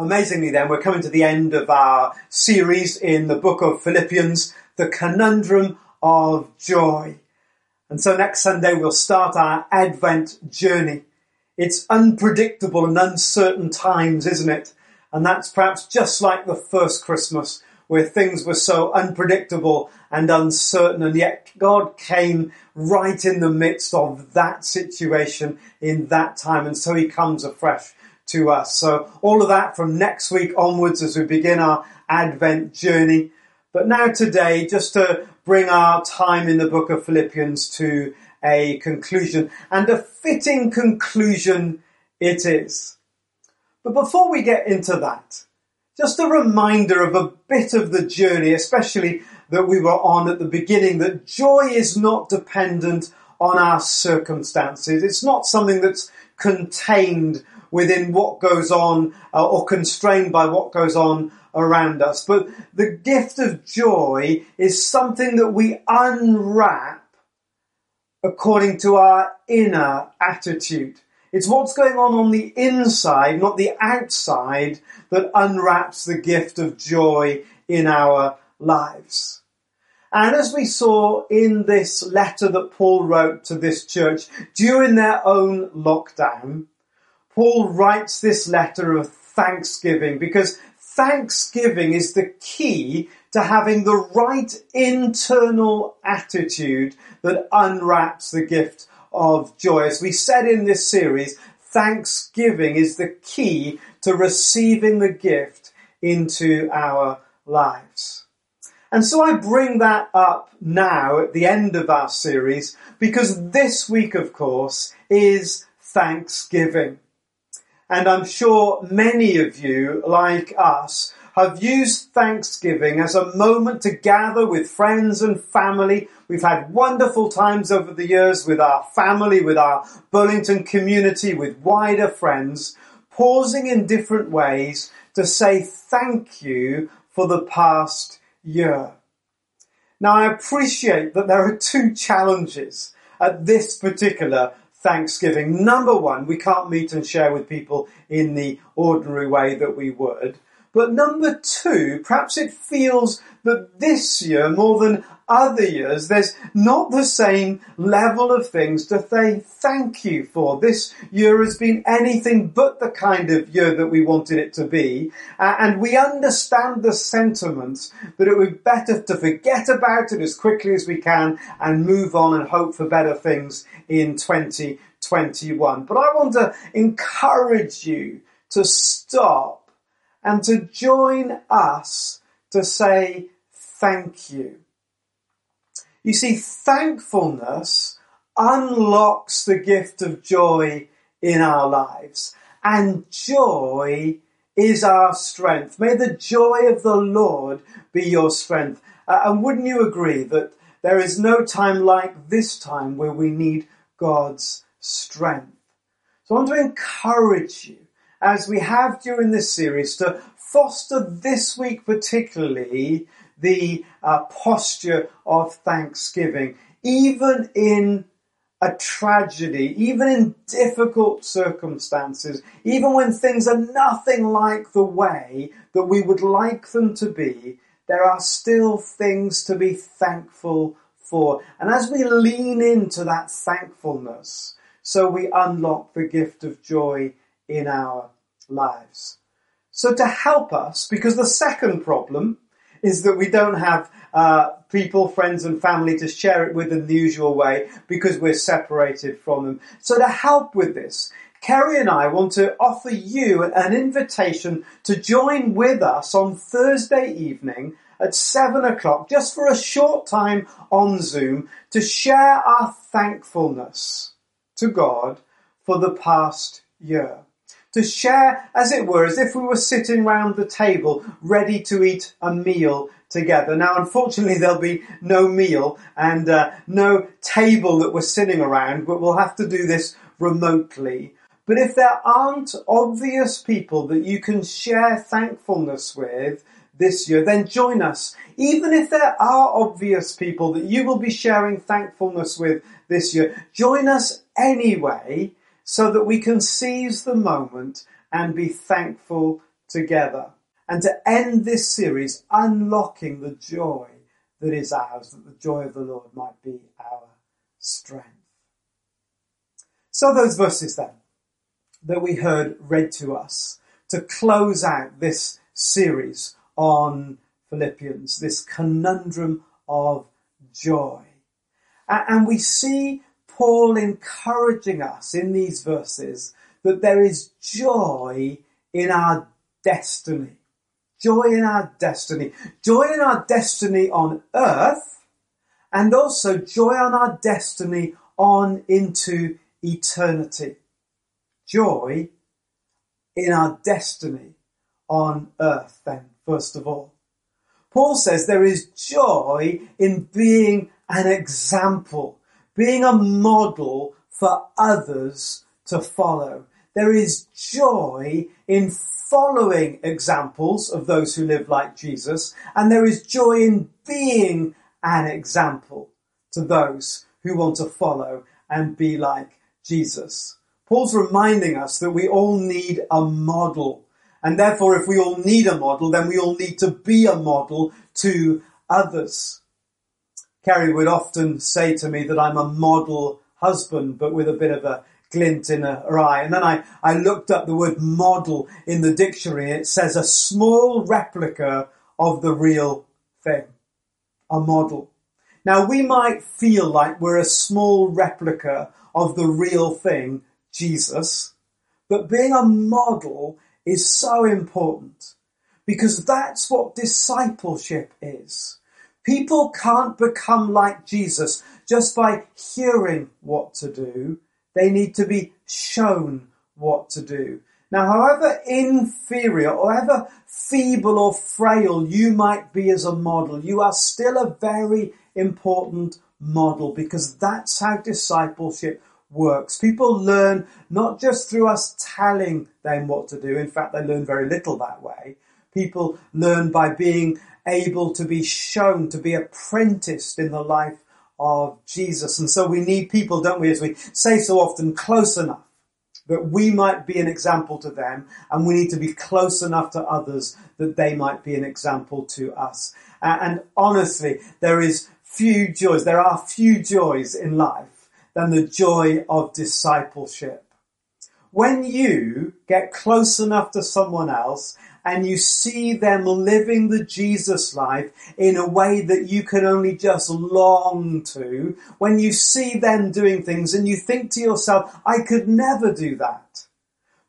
Amazingly then, we're coming to the end of our series in the book of Philippians, the conundrum of joy. And so next Sunday we'll start our Advent journey. It's unpredictable and uncertain times, isn't it? And that's perhaps just like the first Christmas where things were so unpredictable and uncertain and yet God came right in the midst of that situation in that time and so he comes afresh to us. So all of that from next week onwards as we begin our Advent journey. But now today, just to bring our time in the book of Philippians to a conclusion and a fitting conclusion it is. But before we get into that, just a reminder of a bit of the journey, especially that we were on at the beginning, that joy is not dependent on our circumstances. It's not something that's contained within what goes on uh, or constrained by what goes on around us. But the gift of joy is something that we unwrap according to our inner attitude. It's what's going on on the inside, not the outside, that unwraps the gift of joy in our lives. And as we saw in this letter that Paul wrote to this church during their own lockdown, Paul writes this letter of thanksgiving because thanksgiving is the key to having the right internal attitude that unwraps the gift of joy. As we said in this series, thanksgiving is the key to receiving the gift into our lives. And so I bring that up now at the end of our series because this week, of course, is Thanksgiving. And I'm sure many of you, like us, have used Thanksgiving as a moment to gather with friends and family. We've had wonderful times over the years with our family, with our Burlington community, with wider friends, pausing in different ways to say thank you for the past year. Now I appreciate that there are two challenges at this particular Thanksgiving. Number one, we can't meet and share with people in the ordinary way that we would. But number two, perhaps it feels that this year, more than other years, there's not the same level of things to say thank you for. This year has been anything but the kind of year that we wanted it to be. Uh, and we understand the sentiments that it would be better to forget about it as quickly as we can and move on and hope for better things in 2021. But I want to encourage you to stop and to join us to say thank you. You see, thankfulness unlocks the gift of joy in our lives, and joy is our strength. May the joy of the Lord be your strength. Uh, and wouldn't you agree that there is no time like this time where we need God's strength? So I want to encourage you as we have during this series, to foster this week particularly the uh, posture of thanksgiving, even in a tragedy, even in difficult circumstances, even when things are nothing like the way that we would like them to be, there are still things to be thankful for. And as we lean into that thankfulness, so we unlock the gift of joy in our lives. So to help us, because the second problem is that we don't have uh, people, friends and family to share it with in the usual way because we're separated from them. So to help with this, Kerry and I want to offer you an invitation to join with us on Thursday evening at seven o'clock, just for a short time on Zoom, to share our thankfulness to God for the past year to share, as it were, as if we were sitting round the table, ready to eat a meal together. Now, unfortunately, there'll be no meal and uh, no table that we're sitting around, but we'll have to do this remotely. But if there aren't obvious people that you can share thankfulness with this year, then join us. Even if there are obvious people that you will be sharing thankfulness with this year, join us anyway so that we can seize the moment and be thankful together. And to end this series, unlocking the joy that is ours, that the joy of the Lord might be our strength. So those verses then that we heard read to us to close out this series on Philippians, this conundrum of joy. And we see Paul encouraging us in these verses that there is joy in our destiny. Joy in our destiny. Joy in our destiny on earth and also joy on our destiny on into eternity. Joy in our destiny on earth then, first of all. Paul says there is joy in being an example being a model for others to follow. There is joy in following examples of those who live like Jesus, and there is joy in being an example to those who want to follow and be like Jesus. Paul's reminding us that we all need a model. And therefore, if we all need a model, then we all need to be a model to others. Kerry would often say to me that I'm a model husband, but with a bit of a glint in her eye. And then I, I looked up the word model in the dictionary. It says a small replica of the real thing. A model. Now we might feel like we're a small replica of the real thing, Jesus, but being a model is so important because that's what discipleship is. People can't become like Jesus just by hearing what to do. They need to be shown what to do. Now, however inferior or however feeble or frail you might be as a model, you are still a very important model because that's how discipleship works. People learn not just through us telling them what to do. In fact, they learn very little that way. People learn by being able to be shown, to be apprenticed in the life of Jesus. And so we need people, don't we, as we say so often, close enough that we might be an example to them and we need to be close enough to others that they might be an example to us. and honestly, there is few joys, there are few joys in life than the joy of discipleship. When you get close enough to someone else and you see them living the Jesus life in a way that you can only just long to, when you see them doing things and you think to yourself, I could never do that.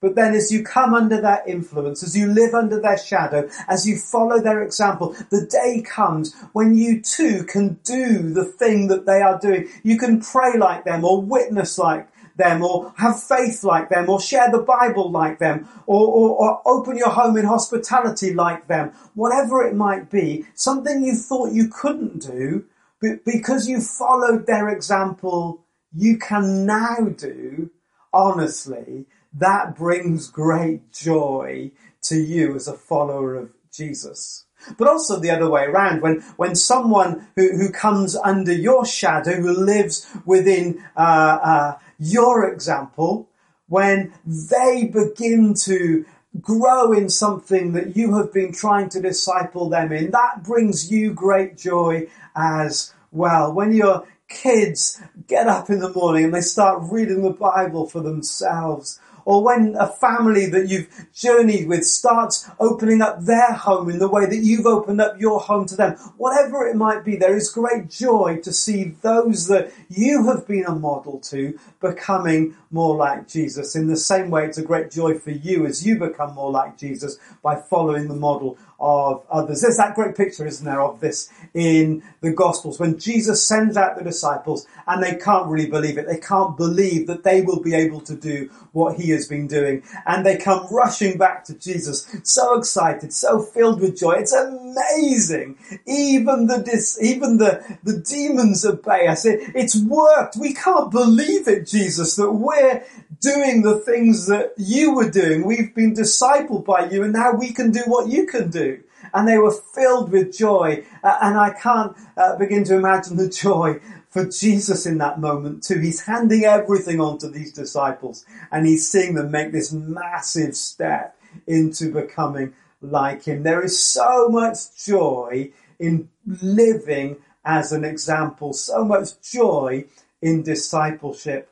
But then as you come under their influence, as you live under their shadow, as you follow their example, the day comes when you too can do the thing that they are doing. You can pray like them or witness like them or have faith like them or share the Bible like them or, or, or, open your home in hospitality like them. Whatever it might be, something you thought you couldn't do, but because you followed their example, you can now do, honestly, that brings great joy to you as a follower of Jesus. But also the other way around, when, when someone who, who comes under your shadow, who lives within uh, uh, your example, when they begin to grow in something that you have been trying to disciple them in, that brings you great joy as well. When your kids get up in the morning and they start reading the Bible for themselves, or when a family that you've journeyed with starts opening up their home in the way that you've opened up your home to them, whatever it might be, there is great joy to see those that you have been a model to becoming more like Jesus. In the same way, it's a great joy for you as you become more like Jesus by following the model of others. There's that great picture, isn't there, of this in the Gospels when Jesus sends out the disciples and they can't really believe it. They can't believe that they will be able to do what he has been doing. And they come rushing back to Jesus, so excited, so filled with joy. It's amazing. Even the, dis- even the, the demons obey us. It, it's worked. We can't believe it, Jesus, that we're doing the things that you were doing. We've been discipled by you and now we can do what you can do. And they were filled with joy. Uh, and I can't uh, begin to imagine the joy for Jesus in that moment too. He's handing everything on to these disciples and he's seeing them make this massive step into becoming like him. There is so much joy in living as an example, so much joy in discipleship.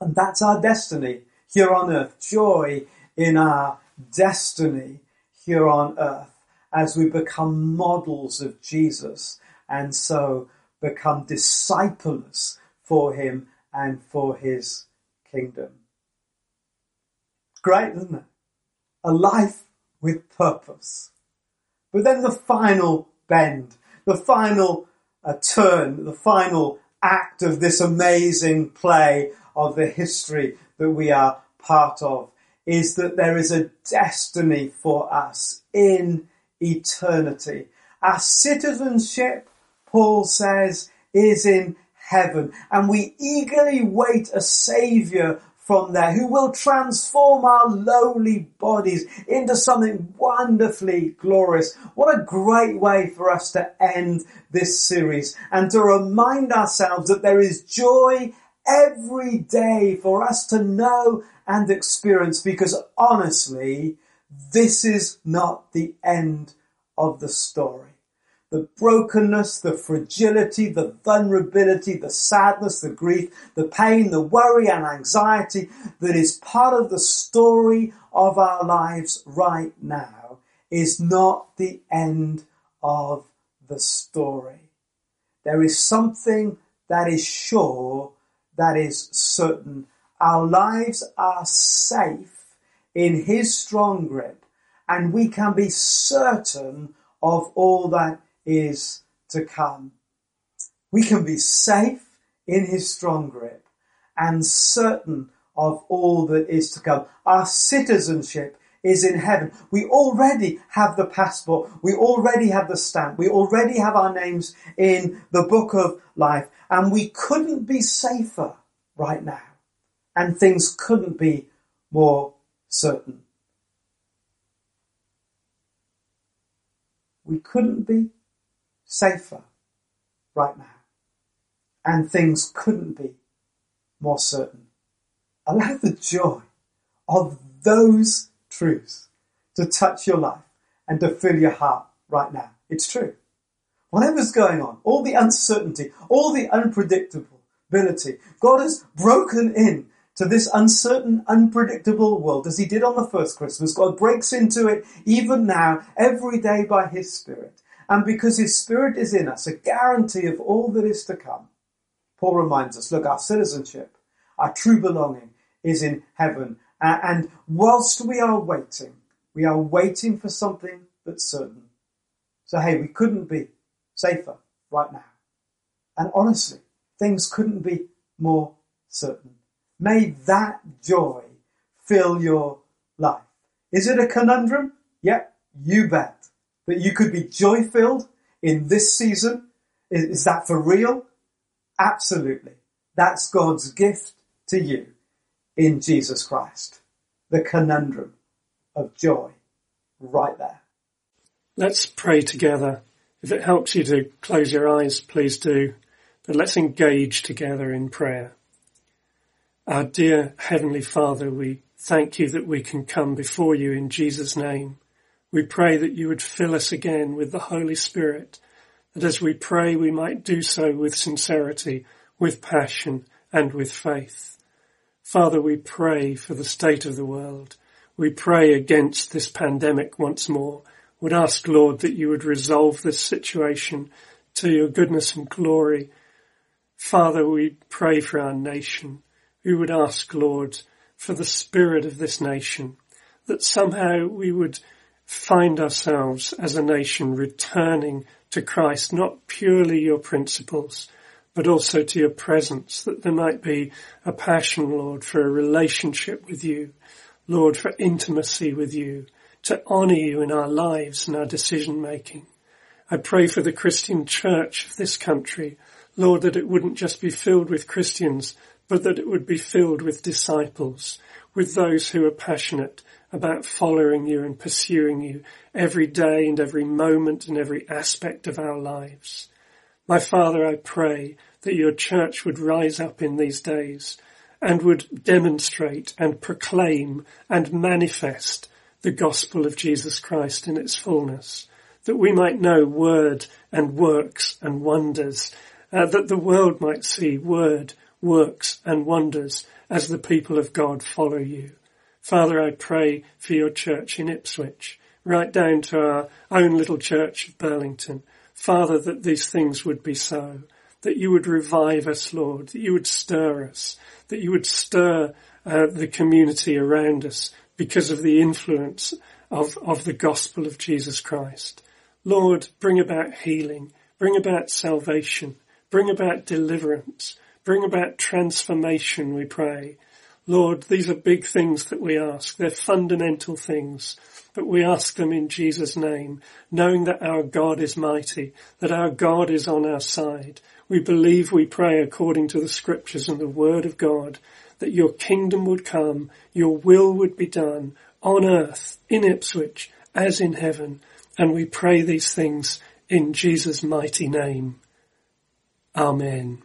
And that's our destiny here on earth. Joy in our destiny here on earth as we become models of Jesus and so become disciples for him and for his kingdom. Great, isn't it? A life with purpose. But then the final bend, the final uh, turn, the final act of this amazing play of the history that we are part of is that there is a destiny for us in eternity. Our citizenship, Paul says, is in heaven and we eagerly wait a saviour from there who will transform our lowly bodies into something wonderfully glorious. What a great way for us to end this series and to remind ourselves that there is joy every day for us to know and experience because honestly, this is not the end of the story. The brokenness, the fragility, the vulnerability, the sadness, the grief, the pain, the worry and anxiety that is part of the story of our lives right now is not the end of the story. There is something that is sure, that is certain. Our lives are safe in His strong grip and we can be certain of all that is to come. We can be safe in his strong grip and certain of all that is to come. Our citizenship is in heaven. We already have the passport. We already have the stamp. We already have our names in the book of life and we couldn't be safer right now and things couldn't be more certain. We couldn't be safer right now. And things couldn't be more certain. Allow the joy of those truths to touch your life and to fill your heart right now. It's true. Whatever's going on, all the uncertainty, all the unpredictability, God has broken in to this uncertain, unpredictable world as he did on the first Christmas. God breaks into it even now, every day by his Spirit. And because his spirit is in us, a guarantee of all that is to come. Paul reminds us, look, our citizenship, our true belonging is in heaven. And whilst we are waiting, we are waiting for something that's certain. So hey, we couldn't be safer right now. And honestly, things couldn't be more certain. May that joy fill your life. Is it a conundrum? Yep, you bet that you could be joy filled in this season? Is, is that for real? Absolutely. That's God's gift to you in Jesus Christ. The conundrum of joy right there. Let's pray together. If it helps you to close your eyes, please do. But let's engage together in prayer. Our dear Heavenly Father, we thank you that we can come before you in Jesus' name. We pray that you would fill us again with the Holy Spirit, that as we pray we might do so with sincerity, with passion and with faith. Father, we pray for the state of the world. We pray against this pandemic once more. Would ask, Lord, that you would resolve this situation to your goodness and glory. Father, we pray for our nation. We would ask, Lord, for the spirit of this nation, that somehow we would find ourselves as a nation returning to Christ, not purely your principles, but also to your presence, that there might be a passion, Lord, for a relationship with you, Lord, for intimacy with you, to honour you in our lives and our decision making. I pray for the Christian church of this country, Lord, that it wouldn't just be filled with Christians, but that it would be filled with disciples, with those who are passionate about following you and pursuing you every day and every moment and every aspect of our lives. My Father, I pray that your church would rise up in these days and would demonstrate and proclaim and manifest the gospel of Jesus Christ in its fullness, that we might know word and works and wonders, uh, that the world might see word, works and wonders as the people of God follow you. Father, I pray for your church in Ipswich, right down to our own little church of Burlington, Father, that these things would be so, that you would revive us, Lord, that you would stir us, that you would stir uh, the community around us because of the influence of, of the gospel of Jesus Christ. Lord, bring about healing, bring about salvation, bring about deliverance, bring about transformation, we pray. Lord, these are big things that we ask. They're fundamental things but we ask them in Jesus' name, knowing that our God is mighty, that our God is on our side. We believe we pray according to the scriptures and the word of God, that your kingdom would come, your will would be done on earth, in Ipswich, as in heaven. And we pray these things in Jesus' mighty name. Amen.